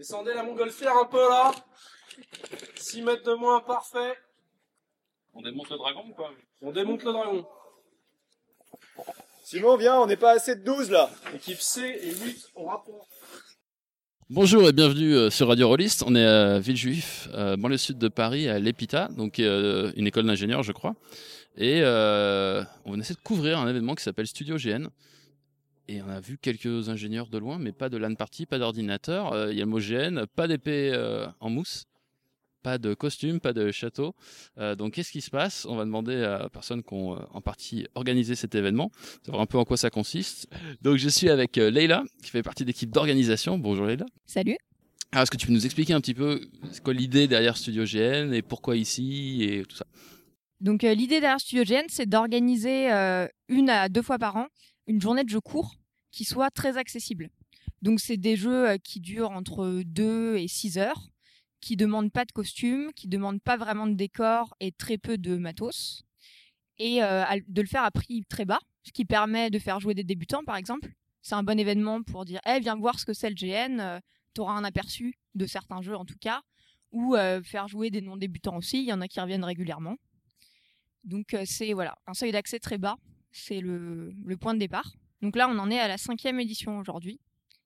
Descendez la montgolfière un peu là. 6 mètres de moins, parfait. On démonte le dragon ou pas On démonte le dragon. Simon, viens, on n'est pas assez de 12 là. Équipe C et 8 au rapport. Bonjour et bienvenue euh, sur Radio Rollist. On est à Villejuif, euh, banlieue sud de Paris, à l'EPITA, donc euh, une école d'ingénieurs, je crois. Et euh, on essaie de couvrir un événement qui s'appelle Studio GN. Et on a vu quelques ingénieurs de loin, mais pas de LAN party, pas d'ordinateur. Euh, Il y a le mot GN, pas d'épée euh, en mousse, pas de costume, pas de château. Euh, donc qu'est-ce qui se passe? On va demander à personnes qui ont en partie organisé cet événement, savoir un peu en quoi ça consiste. Donc je suis avec Leïla, qui fait partie de l'équipe d'organisation. Bonjour Leïla. Salut. Alors est-ce que tu peux nous expliquer un petit peu c'est quoi l'idée derrière Studio GN et pourquoi ici et tout ça? Donc l'idée derrière Studio GN, c'est d'organiser une à deux fois par an une journée de jeux courts qui soit très accessible. Donc c'est des jeux euh, qui durent entre 2 et 6 heures, qui demandent pas de costume, qui demandent pas vraiment de décor et très peu de matos, et euh, de le faire à prix très bas, ce qui permet de faire jouer des débutants par exemple. C'est un bon événement pour dire, eh viens voir ce que c'est le GN, tu auras un aperçu de certains jeux en tout cas, ou euh, faire jouer des non-débutants aussi, il y en a qui reviennent régulièrement. Donc euh, c'est voilà un seuil d'accès très bas, c'est le point de départ. Donc là on en est à la cinquième édition aujourd'hui,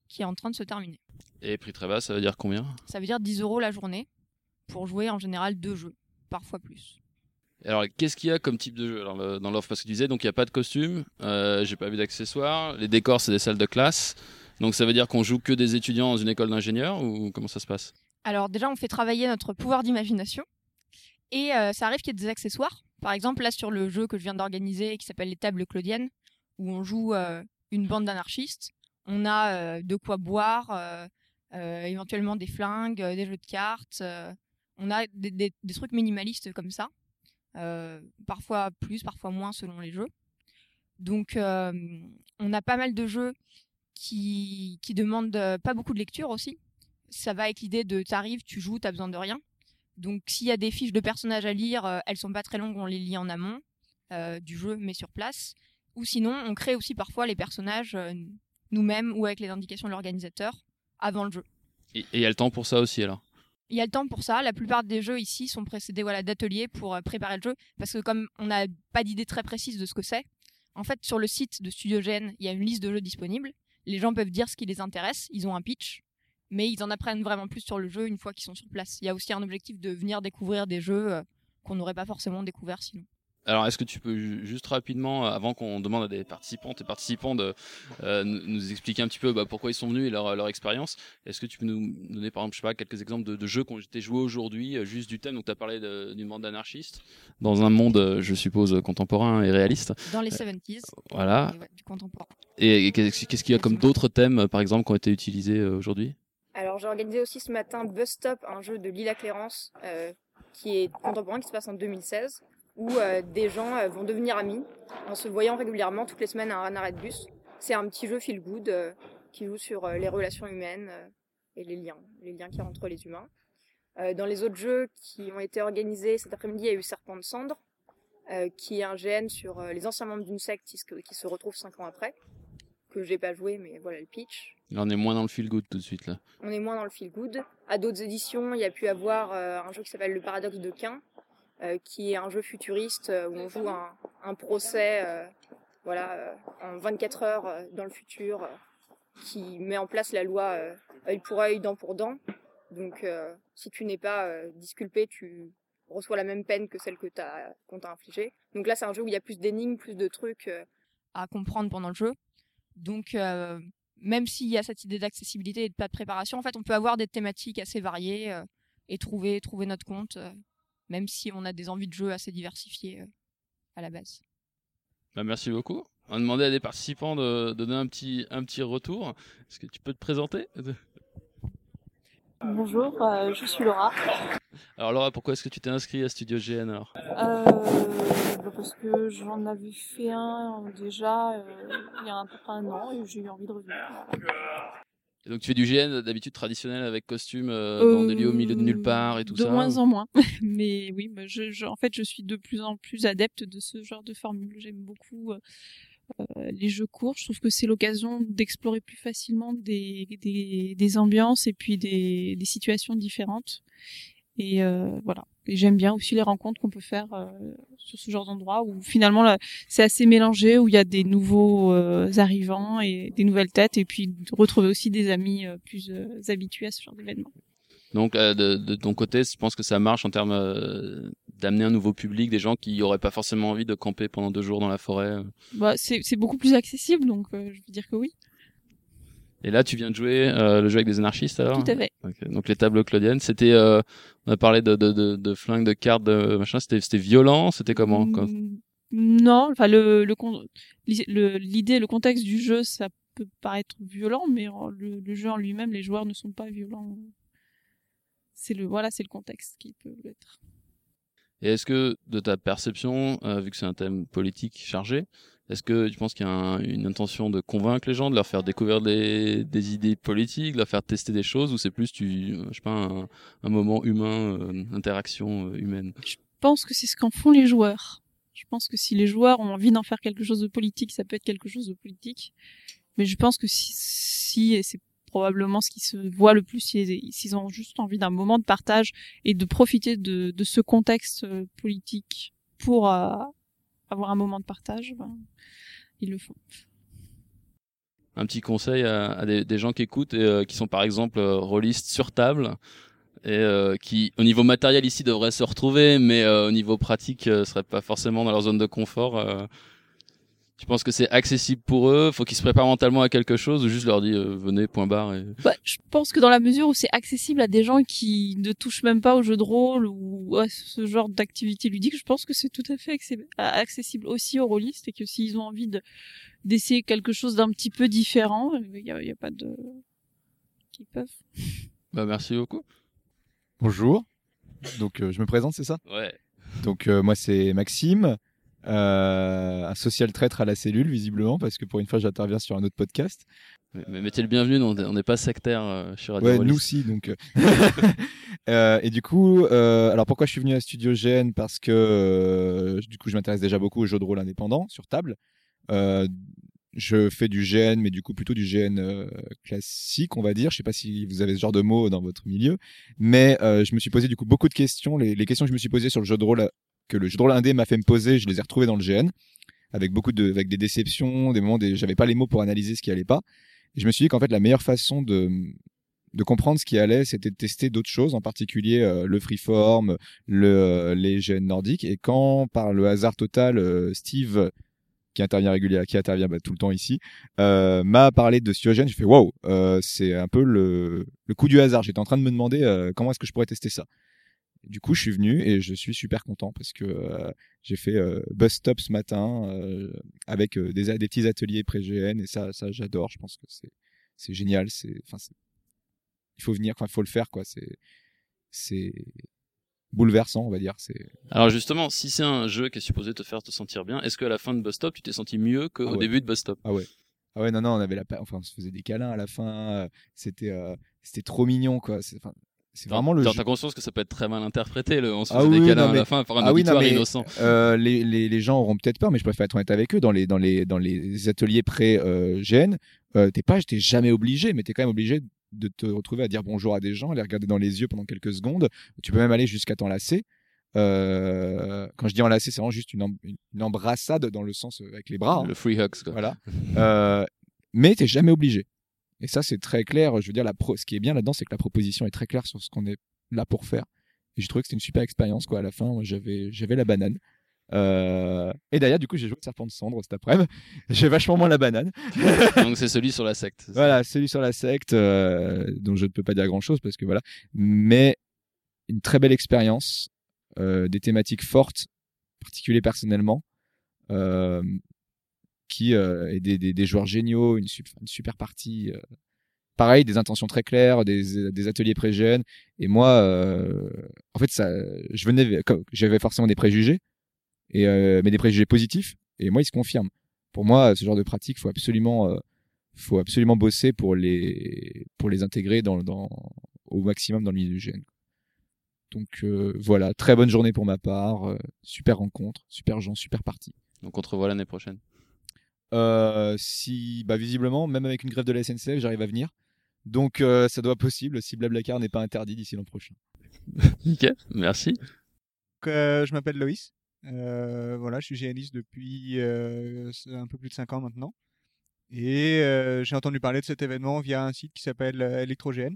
qui est en train de se terminer. Et prix très bas, ça veut dire combien? Ça veut dire 10 euros la journée pour jouer en général deux jeux, parfois plus. Alors, qu'est-ce qu'il y a comme type de jeu? Alors, dans l'offre Parce que tu disais, donc il n'y a pas de costume, euh, j'ai pas vu d'accessoires, les décors, c'est des salles de classe. Donc, ça veut dire qu'on joue que des étudiants dans une école d'ingénieurs ou comment ça se passe? Alors déjà, on fait travailler notre pouvoir d'imagination. Et euh, ça arrive qu'il y ait des accessoires. Par exemple, là sur le jeu que je viens d'organiser, qui s'appelle les tables claudiennes, où on joue euh, une bande d'anarchistes, on a euh, de quoi boire, euh, éventuellement des flingues, des jeux de cartes. on a des, trucs minimalistes comme ça. Parfois plus, parfois moins selon les jeux. Donc on a pas mal de jeux qui, qui demandent pas beaucoup de lecture aussi ça va avec l'idée de t'arrives, tu joues, t'as besoin de rien. Donc s'il y a des fiches de personnages à lire, elles sont pas très longues, on les lit en amont du jeu, mais sur place. Ou sinon, on crée aussi parfois les personnages euh, nous-mêmes ou avec les indications de l'organisateur avant le jeu. Et il y a le temps pour ça aussi alors? Il y a le temps pour ça. La plupart des jeux ici sont précédés voilà, d'ateliers pour euh, préparer le jeu. Parce que comme on n'a pas d'idée très précise de ce que c'est, en fait, sur le site de Studio Gen, il y a une liste de jeux disponibles. Les gens peuvent dire ce qui les intéresse. Ils ont un pitch. Mais ils en apprennent vraiment plus sur le jeu une fois qu'ils sont sur place. Il y a aussi un objectif de venir découvrir des jeux euh, qu'on n'aurait pas forcément découvert sinon. Alors, est-ce que tu peux ju- juste rapidement, euh, avant qu'on demande à des participantes et participants de euh, nous expliquer un petit peu bah, pourquoi ils sont venus et leur, leur expérience, est-ce que tu peux nous donner par exemple, je sais pas, quelques exemples de, de jeux qui ont été joués aujourd'hui, euh, juste du thème? Donc, tu as parlé de- d'une bande d'anarchistes, dans un monde, je suppose, contemporain et réaliste. Dans les 70s, Voilà. et ouais, du contemporain. Et, et qu'est-ce qu'il y a comme d'autres thèmes, par exemple, qui ont été utilisés euh, aujourd'hui? Alors j'ai organisé aussi ce matin Bus Stop, un jeu de Lila Clérance euh, qui est contemporain, qui se passe en 2016, où euh, des gens euh, vont devenir amis en se voyant régulièrement toutes les semaines à un arrêt de bus. C'est un petit jeu feel good euh, qui joue sur les relations humaines et les liens, les liens qu'il y a entre les humains. Dans les autres jeux qui ont été organisés cet après-midi, il y a eu Serpent de cendre, qui est un GN sur les anciens membres d'une secte qui se, retrouvent cinq ans après, que j'ai pas joué, mais voilà le pitch. Là, on est moins dans le feel good tout de suite là. On est moins dans le feel good. À d'autres éditions, il y a pu avoir un jeu qui s'appelle Le Paradoxe de Quin, euh, qui est un jeu futuriste euh, où on joue un, procès euh, voilà, en 24 heures dans le futur qui met en place la loi œil pour œil, dent pour dent. Donc si tu n'es pas disculpé, tu reçois la même peine que celle que t'as qu'on t'a infligée. Donc là, c'est un jeu où il y a plus d'énigmes, plus de trucs. à comprendre pendant le jeu. Donc, même s'il y a cette idée d'accessibilité et de pas de préparation, en fait, on peut avoir des thématiques assez variées et trouver, trouver notre compte, même si on a des envies de jeu assez diversifiées euh, à la base. Bah, merci beaucoup. On va demander à des participants de, de donner un petit, un petit retour. Est-ce que tu peux te présenter? Bonjour, euh, je suis Laura. Alors Laura, pourquoi est-ce que tu t'es inscrit à Studio GN alors? Euh, bah parce que j'en avais fait un déjà euh, il y a à peu près un an et j'ai eu envie de revenir. voilà. Et donc tu fais du GN d'habitude traditionnel avec costume euh, dans des lieux au milieu de nulle part et tout de ça moins en moins. Mais oui, je, je- en fait, je suis de plus en plus adepte de ce genre de formule. J'aime beaucoup euh, euh, les jeux courts. Je trouve que c'est l'occasion d'explorer plus facilement des, des, des, ambiances et puis des, des situations différentes. Et euh, voilà. Et j'aime bien aussi les rencontres qu'on peut faire euh, sur ce genre d'endroit où finalement c'est assez mélangé, où il y a des nouveaux euh, arrivants et des nouvelles têtes, et puis retrouver aussi des amis euh, plus habitués à ce genre d'événement. Donc de, de, ton côté, je pense que ça marche en termes d'amener un nouveau public, des gens qui n'auraient pas forcément envie de camper pendant deux jours dans la forêt. Bah, c'est beaucoup plus accessible, donc je veux dire que oui. Et là, tu viens de jouer euh, le jeu avec des anarchistes alors? Tout à fait. Donc les tables claudiennes, c'était, euh, on a parlé de, de, de, de flingues, de cartes, de machin, c'était, c'était violent, c'était comment mmh, Non, enfin le, le, l'idée, le contexte du jeu, ça peut paraître violent, mais le, le jeu en lui-même, les joueurs ne sont pas violents. C'est le, voilà, c'est le contexte qui peut l'être. Et est-ce que, de ta perception, euh, vu que c'est un thème politique chargé, est-ce que tu penses qu'il y a une intention de convaincre les gens, de leur faire découvrir des, idées politiques, de leur faire tester des choses, ou c'est plus tu, euh, je sais pas, un, moment humain, euh, interaction euh, humaine? Je pense que c'est ce qu'en font les joueurs. Je pense que si les joueurs ont envie d'en faire quelque chose de politique, ça peut être quelque chose de politique. Mais je pense que si, si et c'est probablement ce qui se voit le plus, s'ils ont juste envie d'un moment de partage et de profiter de, de ce contexte politique pour avoir un moment de partage, ben, le font. Un petit conseil à, des, gens qui écoutent et euh, qui sont par exemple euh, rôlistes sur table et euh, qui au niveau matériel ici devraient se retrouver mais au niveau pratique ne seraient pas forcément dans leur zone de confort tu penses que c'est accessible pour eux? Faut qu'ils se préparent mentalement à quelque chose ou juste leur dire euh, venez point barre et... bah, Je pense que dans la mesure où c'est accessible à des gens qui ne touchent même pas au jeu de rôle ou à ce genre d'activité ludique, je pense que c'est tout à fait accessible aussi aux rôlistes et que s'ils ont envie de d'essayer quelque chose d'un petit peu différent, il n'y a, a, pas de... qu'ils peuvent. Bah merci beaucoup. Bonjour. Donc euh, je me présente, c'est ça? Ouais. Donc euh, moi c'est Maxime. Euh, un social traître à la cellule, visiblement, parce que pour une fois, j'interviens sur un autre podcast. Mais, mettez le bienvenu, on n'est pas sectaire euh, sur Radio Ouais, nous aussi, donc. Euh. et du coup, alors pourquoi je suis venu à Studio Gène Parce que du coup, je m'intéresse déjà beaucoup aux jeux de rôle indépendants sur table. je fais du GN, mais du coup plutôt du GN classique, on va dire. Je sais pas si vous avez ce genre de mots dans votre milieu, mais je me suis posé du coup beaucoup de questions. Les, les, questions que je me suis posées sur le jeu de rôle que le jeu de rôle indé m'a fait me poser, je les ai retrouvés dans le GN, avec beaucoup de, avec des déceptions, des moments, des, j'avais pas les mots pour analyser ce qui allait pas. Et je me suis dit qu'en fait, la meilleure façon de, de comprendre ce qui allait, c'était de tester d'autres choses, en particulier euh, le freeform, le, euh, les GN nordiques. Et quand, par le hasard total, euh, Steve, qui intervient régulièrement, qui intervient bah, tout le temps ici, m'a parlé de Styogène, j'ai fait wow, c'est un peu le, le coup du hasard. J'étais en train de me demander comment est-ce que je pourrais tester ça? Du coup, je suis venu et je suis super content parce que euh, j'ai fait euh, bus stop ce matin euh, avec des, des, petits ateliers pré-GN et ça, ça j'adore. Je pense que c'est c'est génial. C'est enfin il faut venir, enfin il faut le faire quoi. C'est c'est bouleversant, on va dire. C'est. Alors justement, si c'est un jeu qui est supposé te faire te sentir bien, est-ce qu'à la fin de Bus Stop, tu t'es senti mieux qu'au ah début de Bus Stop? Ah ouais. Ah ouais, non, non, on avait la, enfin, on se faisait des câlins à la fin. C'était, c'était trop mignon, quoi. Enfin, c'est vraiment le. T'as conscience que ça peut être très mal interprété, le on se ah des câlins à la fin par un ah auditoire innocent. Euh, les, les, les, gens auront peut-être peur, mais je préfère être honnête avec eux. Dans les, dans les, dans les ateliers pré-GN, euh, t'es pas, j'étais jamais obligé, mais t'es quand même obligé de te retrouver à dire bonjour à des gens, à les regarder dans les yeux pendant quelques secondes. Tu peux même aller jusqu'à t'enlacer. Euh, quand je dis enlacer, c'est vraiment juste une, une, embrassade dans le sens euh, avec les bras. Hein. Le free hugs, quoi. Voilà. euh, mais t'es jamais obligé. Et ça, c'est très clair. Je veux dire, la ce qui est bien là-dedans, c'est que la proposition est très claire sur ce qu'on est là pour faire. Et j'ai trouvé que c'était une super expérience, quoi. À la fin, j'avais, j'avais la banane. Euh... Et d'ailleurs, du coup, j'ai joué Serpent de Cendre cet après-midi. J'ai vachement moins la banane. Donc, c'est celui sur la secte. Voilà, celui sur la secte, euh, dont je ne peux pas dire grand-chose parce que voilà. Mais une très belle expérience, euh, des thématiques fortes, particuliers personnellement. Euh, qui euh, des, joueurs géniaux, une, super partie. Euh, pareil, des intentions très claires, des, ateliers pré-gènes. Et moi, euh, en fait, je venais, j'avais forcément des préjugés, mais des préjugés positifs. Et moi, ils se confirment. Pour moi, ce genre de pratique, faut absolument, faut absolument bosser pour les, pour les intégrer au maximum dans le milieu du gène. Donc voilà, très bonne journée pour ma part, super rencontre, super gens, super partie. Donc on te revoit l'année prochaine. Euh, si, bah, visiblement, même avec une grève de la SNCF, j'arrive à venir. Donc, euh, ça doit possible si Blablacar n'est pas interdit d'ici l'an prochain. Ok, merci. Donc, euh, je m'appelle Loïs. Euh, voilà, je suis GNiste depuis euh, un peu plus de 5 ans maintenant. Et euh, j'ai entendu parler de cet événement via un site qui s'appelle ElectroGN,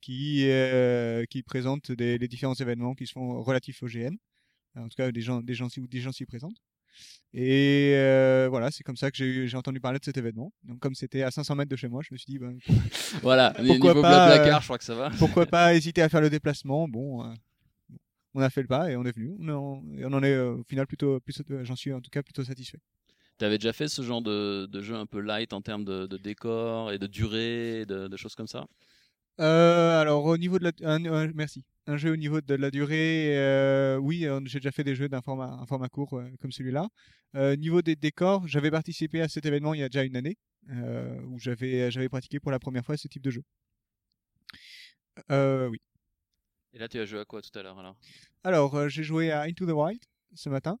qui, euh, qui présente des, les différents événements qui sont relatifs au GN. En tout cas, des gens, des gens, des gens s'y présentent. Et euh, voilà, c'est comme ça que j'ai entendu parler de cet événement. Donc, comme c'était à 500 mètres de chez moi, je me suis dit, ben, Voilà, Pourquoi niveau pas, euh, je crois que ça va. pourquoi pas hésiter à faire le déplacement Bon, euh, on a fait le pas et on est venu. On, en- et on en est euh, au final plutôt, plutôt j'en suis en tout cas plutôt satisfait. T'avais déjà fait ce genre de, de jeu un peu light en termes de, de décor et de durée, de, de choses comme ça? Euh, alors au niveau de la, un- un- merci. Un jeu au niveau de la durée, euh, oui, j'ai déjà fait des jeux d'un format, un format court euh, comme celui-là. Euh, niveau des décors, j'avais participé à cet événement il y a déjà une année euh, où j'avais, j'avais pratiqué pour la première fois ce type de jeu. Euh, oui. Et là, tu as joué à quoi tout à l'heure alors? Alors, j'ai joué à Into the Wild ce matin.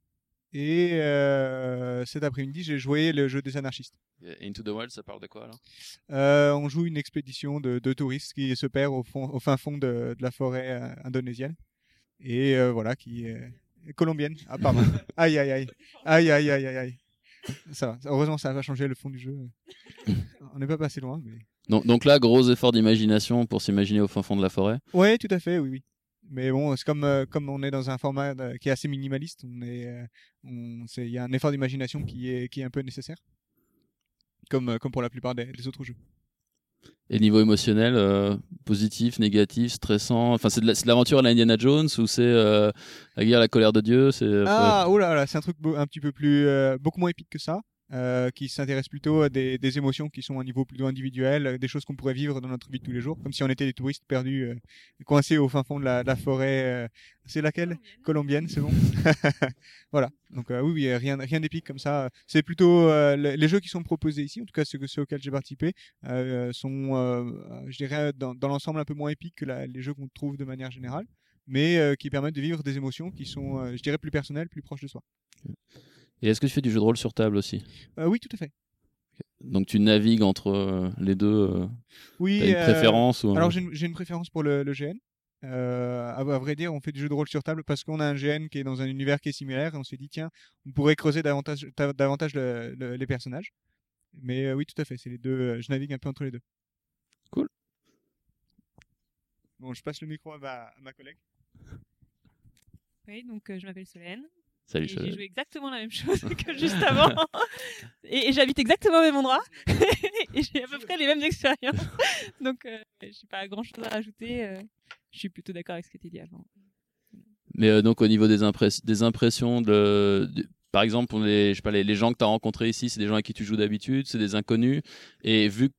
Et euh, cet après-midi, j'ai joué le jeu des anarchistes. Into the Wild, ça parle de quoi alors? Euh, on joue une expédition de, de touristes qui se perd au, fond, au fin fond de, de la forêt euh, indonésienne. Et voilà, qui est colombienne. Ah, pardon. aïe, aïe, aïe. Aïe, aïe, aïe, aïe. Ça va. Heureusement, ça va changer le fond du jeu. On n'est pas passé loin, mais. donc, donc là, gros effort d'imagination pour s'imaginer au fin fond de la forêt? Ouais, tout à fait, oui, oui. Mais bon, c'est comme euh, comme on est dans un format euh, qui est assez minimaliste, on est, euh, on, c'est, il y a un effort d'imagination qui est qui est un peu nécessaire, comme comme pour la plupart des, des autres jeux. Et niveau émotionnel, euh, positif, négatif, stressant. Enfin, c'est de la- c'est de l'aventure à la Indiana Jones ou c'est euh, la guerre, la colère de Dieu. C'est Ah, oh là là, c'est un truc beau- un petit peu plus, euh, beaucoup moins épique que ça, euh, qui s'intéresse plutôt à des, des émotions qui sont à un niveau plutôt individuel, euh, des choses qu'on pourrait vivre dans notre vie de tous les jours, comme si on était des touristes perdus, euh, coincés au fin fond de la, de la forêt. euh, c'est laquelle? Colombienne, c'est bon. voilà. Donc euh, oui, oui, rien, rien d'épique comme ça. C'est plutôt euh, le- les jeux qui sont proposés ici, en tout cas ceux, que- ceux auxquels j'ai participé, euh, sont, je dirais, dans, dans l'ensemble un peu moins épiques que la- les jeux qu'on trouve de manière générale, mais euh, qui permettent de vivre des émotions qui sont, euh, je dirais, plus personnelles, plus proches de soi. Et est-ce que tu fais du jeu de rôle sur table aussi? Euh, oui, tout à fait. Donc tu navigues entre euh, les deux. euh, Oui. T'as une euh, préférence ou Alors j'ai une, préférence pour le, le GN. Euh, à, vrai dire, on fait du jeu de rôle sur table parce qu'on a un GN qui est dans un univers qui est similaire et on s'est dit tiens, on pourrait creuser davantage, ta- davantage le- le- les personnages. Mais euh, oui, tout à fait, c'est les deux. euh, je navigue un peu entre les deux. Cool. Bon, je passe le micro à ma, à ma collègue. Oui, donc euh, je m'appelle Solène. Salut, et j'ai joué exactement la même chose que juste avant. et et j'habite exactement au même endroit. et j'ai à peu près les mêmes expériences. donc, euh, j'ai pas grand chose à rajouter. euh, je suis plutôt d'accord avec ce qui était dit avant. Mais euh, donc au niveau des, impress- des impressions, de, de- par exemple, pour les, je sais pas, les, les gens que tu as rencontrés ici, c'est des gens avec qui tu joues d'habitude, c'est des inconnus. Et vu,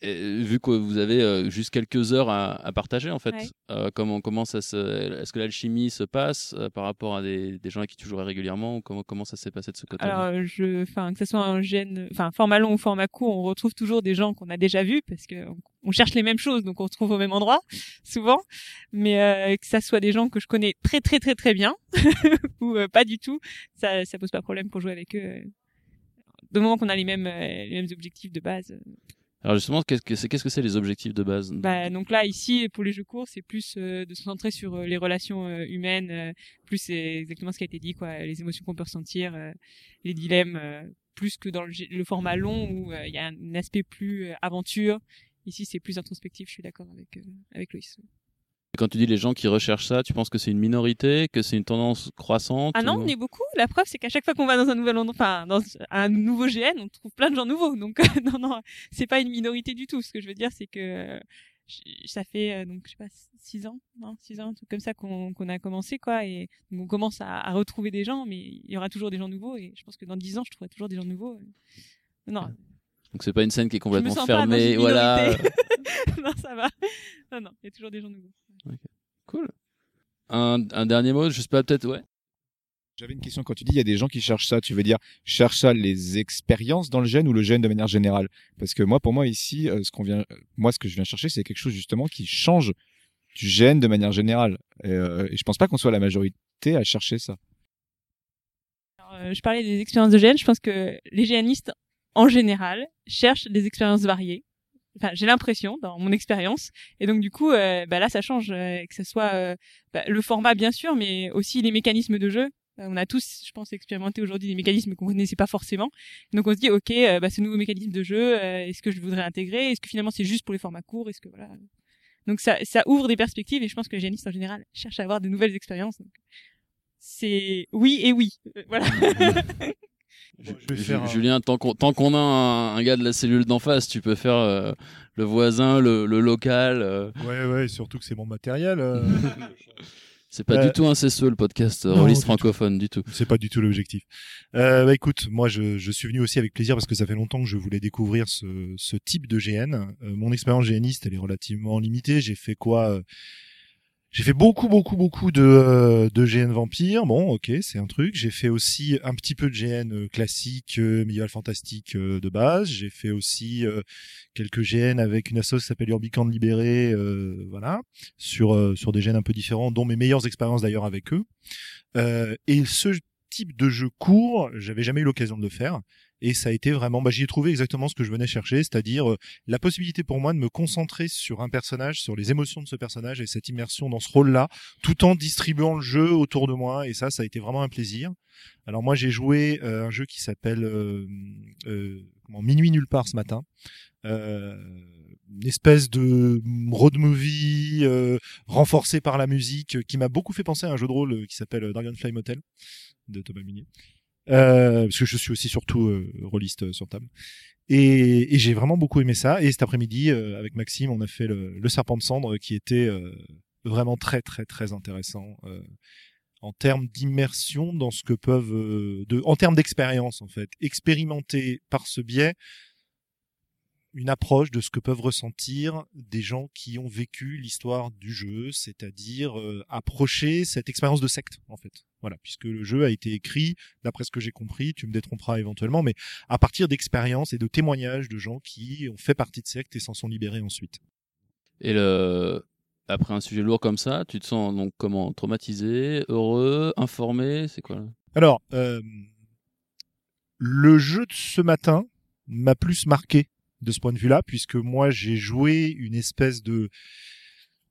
et vu que vous avez euh, juste quelques heures à, à partager, en fait, Ouais. euh, comment, comment ça se, est-ce que l'alchimie se passe euh, par rapport à des, des gens avec qui tu jouerais régulièrement ou comment, comment ça s'est passé de ce côté Alors, euh, je, enfin, que ce soit un gène, enfin, format long ou format court, on retrouve toujours des gens qu'on a déjà vus parce que on- on cherche les mêmes choses, donc on se trouve au même endroit, souvent. Mais euh, que ça soit des gens que je connais très très très très bien ou euh, pas du tout, ça, ça pose pas problème pour jouer avec eux. euh. Du moment qu'on a les mêmes, euh, les mêmes objectifs de base. Alors justement, qu'est-ce que c'est, qu'est-ce que c'est les objectifs de base? Bah, donc là, ici, pour les jeux courts, c'est plus euh, de se centrer sur euh, les relations euh, humaines, euh, plus c'est exactement ce qui a été dit, quoi, les émotions qu'on peut ressentir, euh, les dilemmes, plus que dans le, format long où il y a un aspect plus aventure. Ici, c'est plus introspectif. Je suis d'accord avec avec Loïs. Quand tu dis les gens qui recherchent ça, tu penses que c'est une minorité, que c'est une tendance croissante Ah non, ou- on est beaucoup. La preuve, c'est qu'à chaque fois qu'on va dans un nouvel endroit, enfin dans un nouveau GN, on trouve plein de gens nouveaux. Donc non, non, c'est pas une minorité du tout. Ce que je veux dire, c'est que euh, ça fait euh, donc je sais pas six ans, non, six ans, un truc comme ça qu'on a commencé quoi, et on commence à, à retrouver des gens, mais il y aura toujours des gens nouveaux, et je pense que dans dix ans, je trouverai toujours des gens nouveaux. Non, Donc c'est pas une scène qui est complètement fermée, voilà. non, ça va. Non, non, il y a toujours des gens nouveaux. Cool. Un, un dernier mot, je sais pas, peut-être, ouais. J'avais une question quand tu dis il y a des gens qui cherchent ça, tu veux dire cherchent ça les expériences dans le gène ou le gène de manière générale? Parce que moi, pour moi ici, euh, ce qu'on vient, euh, moi ce que je viens chercher, c'est quelque chose justement qui change du gène de manière générale. Et, euh, et je pense pas qu'on soit la majorité à chercher ça. Alors, euh, je parlais des expériences de GN. Je pense que les GNistes en général, cherchent des expériences variées. Enfin, j'ai l'impression dans mon expérience. Et donc du coup, euh, bah là, ça change, euh, que ce soit euh, bah, le format bien sûr, mais aussi les mécanismes de jeu. Euh, On a tous, je pense, expérimenté aujourd'hui des mécanismes qu'on connaissait pas forcément. Donc on se dit, ok, euh, bah, ce nouveau mécanisme de jeu, est-ce que je voudrais intégrer? Est-ce que finalement c'est juste pour les formats courts? Est-ce que voilà Donc ça, ça ouvre des perspectives et je pense que les génistes en général cherchent à avoir de nouvelles expériences. C'est oui et oui. Euh, voilà. je vais faire un- Julien, tant qu'on a un, un gars de la cellule d'en face, tu peux faire euh, le voisin, le, le local. euh. Ouais, ouais, surtout que c'est mon matériel. euh. C'est pas du tout incestueux le podcast tout. francophone du tout. C'est pas du tout l'objectif. Bah écoute, moi je, je suis venu aussi avec plaisir parce que ça fait longtemps que je voulais découvrir ce, ce type de GN. Mon expérience GNiste, elle est relativement limitée. J'ai fait quoi J'ai fait beaucoup, beaucoup, beaucoup de, euh, de GN Vampire. Bon, ok, c'est un truc. J'ai fait aussi un petit peu de GN euh, classique, euh, médiéval fantastique euh, de base. J'ai fait aussi euh, quelques GN avec une association qui s'appelle Urbican Libéré, euh, voilà, sur sur des GN un peu différents, dont mes meilleures expériences d'ailleurs avec eux. Et ce type de jeu court, j'avais jamais eu l'occasion de le faire. Et ça a été vraiment, bah, j'y ai trouvé exactement ce que je venais chercher, c'est-à-dire euh, la possibilité pour moi de me concentrer sur un personnage, sur les émotions de ce personnage et cette immersion dans ce rôle-là, tout en distribuant le jeu autour de moi. Et ça, ça a été vraiment un plaisir. Alors moi, j'ai joué euh, un jeu qui s'appelle euh, euh, Minuit nulle part ce matin. Euh, une espèce de road movie euh, renforcé par la musique qui m'a beaucoup fait penser à un jeu de rôle qui s'appelle Dragonfly Motel de Thomas Munier. Euh, parce que je suis aussi surtout euh, rôliste euh, sur table. Et, et j'ai vraiment beaucoup aimé ça. Et cet après-midi, euh, avec Maxime, on a fait le, le Serpent de Cendre qui était vraiment très très très intéressant en termes d'immersion dans ce que peuvent, de, en termes d'expérience en fait, expérimenter par ce biais une approche de ce que peuvent ressentir des gens qui ont vécu l'histoire du jeu, c'est-à-dire euh, approcher cette expérience de secte en fait. Voilà, puisque le jeu a été écrit, d'après ce que j'ai compris, tu me détromperas éventuellement, mais à partir d'expériences et de témoignages de gens qui ont fait partie de sectes et s'en sont libérés ensuite. Et le après un sujet lourd comme ça, tu te sens donc comment traumatisé, heureux, informé, c'est quoi? Alors, euh, le jeu de ce matin m'a plus marqué de ce point de vue-là, puisque moi j'ai joué une espèce de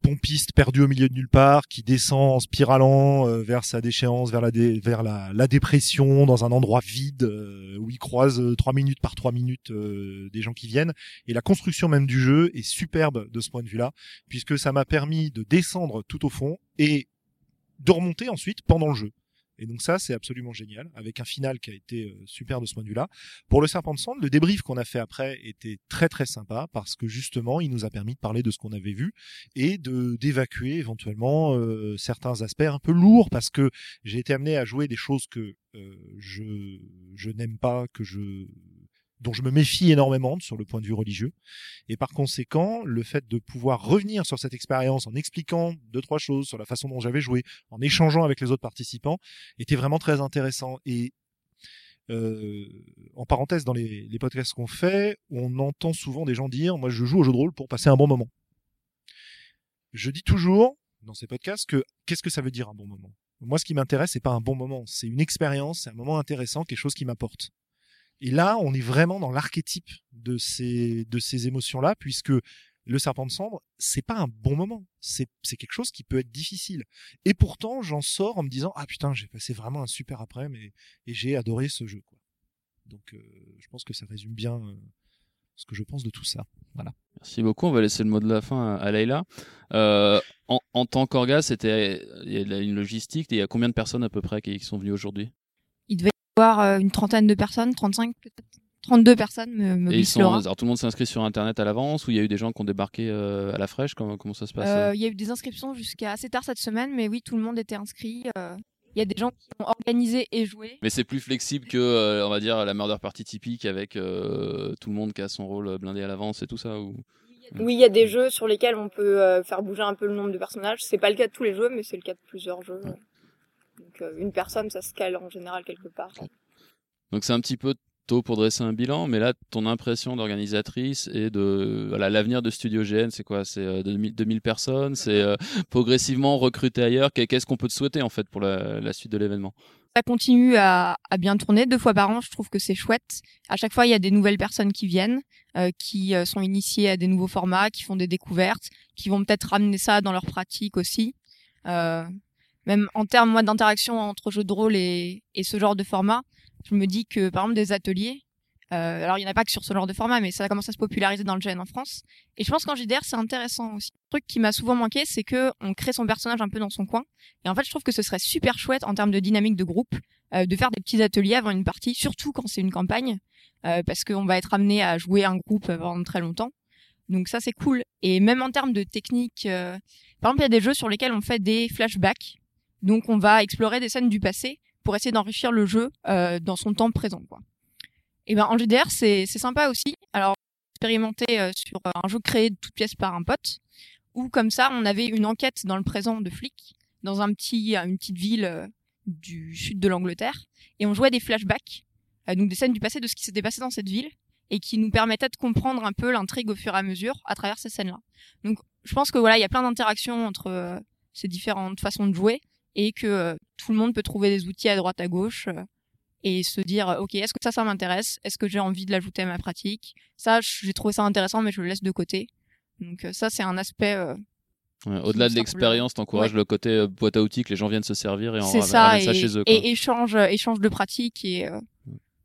pompiste perdu au milieu de nulle part, qui descend en spiralant euh, vers sa déchéance, vers la dépression, dans un endroit vide euh, où il croise euh, trois minutes par trois minutes des gens qui viennent. Et la construction même du jeu est superbe de ce point de vue-là, puisque ça m'a permis de descendre tout au fond et de remonter ensuite pendant le jeu. Et donc ça, c'est absolument génial, avec un final qui a été euh, super de ce point de vue-là. Pour le Serpent de Cendre, le débrief qu'on a fait après était très très sympa, parce que justement, il nous a permis de parler de ce qu'on avait vu et de d'évacuer éventuellement euh, certains aspects un peu lourds, parce que j'ai été amené à jouer des choses que euh, je je n'aime pas, que je dont je me méfie énormément sur le point de vue religieux. Et par conséquent, le fait de pouvoir revenir sur cette expérience en expliquant deux, trois choses sur la façon dont j'avais joué, en échangeant avec les autres participants, était vraiment très intéressant. Et euh, en parenthèse, dans les, podcasts qu'on fait, on entend souvent des gens dire, moi je joue au jeu de rôle pour passer un bon moment. Je dis toujours dans ces podcasts que qu'est-ce que ça veut dire un bon moment? Moi, ce qui m'intéresse, c'est pas un bon moment, c'est une expérience, c'est un moment intéressant, quelque chose qui m'apporte. Et là, on est vraiment dans l'archétype de ces de ces émotions-là, puisque le serpent de cendre, c'est pas un bon moment. C'est quelque chose qui peut être difficile. Et pourtant, j'en sors en me disant ah putain, j'ai passé vraiment un super après, mais et j'ai adoré ce jeu. Quoi. Donc, euh, je pense que ça résume bien euh, ce que je pense de tout ça. Voilà. Merci beaucoup. On va laisser le mot de la fin à, Leïla. Euh, en, en tant qu'orga, c'était il y a une logistique. Il y a combien de personnes à peu près qui sont venues aujourd'hui? Il devait y avoir euh, une trentaine de personnes, 35 peut-être. 32 personnes, me, me Et ils glisse sont, Laura. alors tout le monde s'est inscrit sur internet à l'avance ou il y a eu des gens qui ont débarqué euh, à la fraîche? Comment, comment ça se passe? Euh, Il y a eu des inscriptions jusqu'à assez tard cette semaine, mais oui, tout le monde était inscrit. euh, Il y a des gens qui ont organisé et joué. Mais c'est plus flexible que, euh, on va dire, la murder party typique avec euh, tout le monde qui a son rôle blindé à l'avance et tout ça. Ou... Oui, il y a des jeux sur lesquels on peut euh, faire bouger un peu le nombre de personnages. C'est pas le cas de tous les jeux, mais c'est le cas de plusieurs jeux. Donc euh, une personne, ça se cale en général quelque part. Donc c'est un petit peu tôt pour dresser un bilan, mais là, ton impression d'organisatrice et de voilà, l'avenir de Studio GN, c'est quoi? C'est euh, 2000, 2000 personnes? C'est euh, progressivement recruter ailleurs? Qu'est- Qu'est-ce qu'on peut te souhaiter en fait pour la, la suite de l'événement? Ça continue à, à bien tourner deux fois par an. Je trouve que c'est chouette. À chaque fois, il y a des nouvelles personnes qui viennent, euh, qui euh, sont initiées à des nouveaux formats, qui font des découvertes, qui vont peut-être ramener ça dans leur pratique aussi. Euh, même en termes moi d'interaction entre jeux de rôle et, et ce genre de format, je me dis que par exemple des ateliers, euh, alors il n'y en a pas que sur ce genre de format, mais ça commence à se populariser dans le GN en France. Et je pense qu'en JDR c'est intéressant aussi. Le truc qui m'a souvent manqué, c'est que on crée son personnage un peu dans son coin. Et en fait, je trouve que ce serait super chouette en termes de dynamique de groupe euh, de faire des petits ateliers avant une partie, surtout quand c'est une campagne, euh, parce qu'on va être amené à jouer un groupe pendant très longtemps. Donc ça c'est cool. Et même en termes de technique, euh, par exemple il y a des jeux sur lesquels on fait des flashbacks. Donc on va explorer des scènes du passé pour essayer d'enrichir le jeu euh, dans son temps présent. Quoi. Et ben en GDR c'est sympa aussi. Alors expérimenté euh, sur un jeu créé de toutes pièces par un pote, où comme ça on avait une enquête dans le présent de flics dans un petit une petite ville euh, du sud de l'Angleterre et on jouait des flashbacks, euh, donc des scènes du passé de ce qui s'était passé dans cette ville et qui nous permettaient de comprendre un peu l'intrigue au fur et à mesure à travers ces scènes-là. Donc je pense que voilà il y a plein d'interactions entre euh, ces différentes façons de jouer et que euh, tout le monde peut trouver des outils à droite à gauche euh, et se dire euh, ok est-ce que ça ça m'intéresse? Est-ce que j'ai envie de l'ajouter à ma pratique? Ça j'ai trouvé ça intéressant mais je le laisse de côté donc ça c'est un aspect euh, Ouais, Au-delà de l'expérience, t'encourages le côté euh, boîte à outils que les gens viennent se servir et en ramènent ça et, ça chez eux. quoi. et échange échange de pratiques et euh,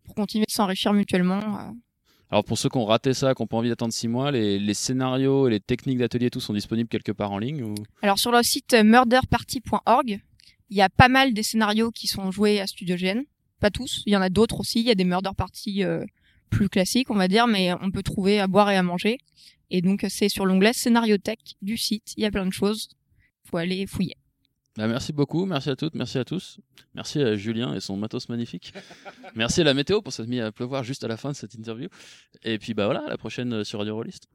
pour continuer de s'enrichir mutuellement. Alors pour ceux qui ont raté ça, qui n'ont pas envie d'attendre six mois, les, les scénarios et les techniques d'atelier tout sont disponibles quelque part en ligne ou... alors sur le site murderparty.org il y a pas mal des scénarios qui sont joués à Studio GN pas tous. Il y en a d'autres aussi. Il y a des murder parties euh, plus classiques on va dire mais on peut trouver à boire et à manger. Et donc c'est sur l'onglet scénariothèque du site. Il y a plein de choses. Faut aller fouiller. Bah, merci beaucoup, merci à toutes, merci à tous. Merci à Julien et son matos magnifique. merci à la météo pour s'être mis à pleuvoir juste à la fin de cette interview. Et puis bah voilà, à la prochaine euh, sur Radio Rollist.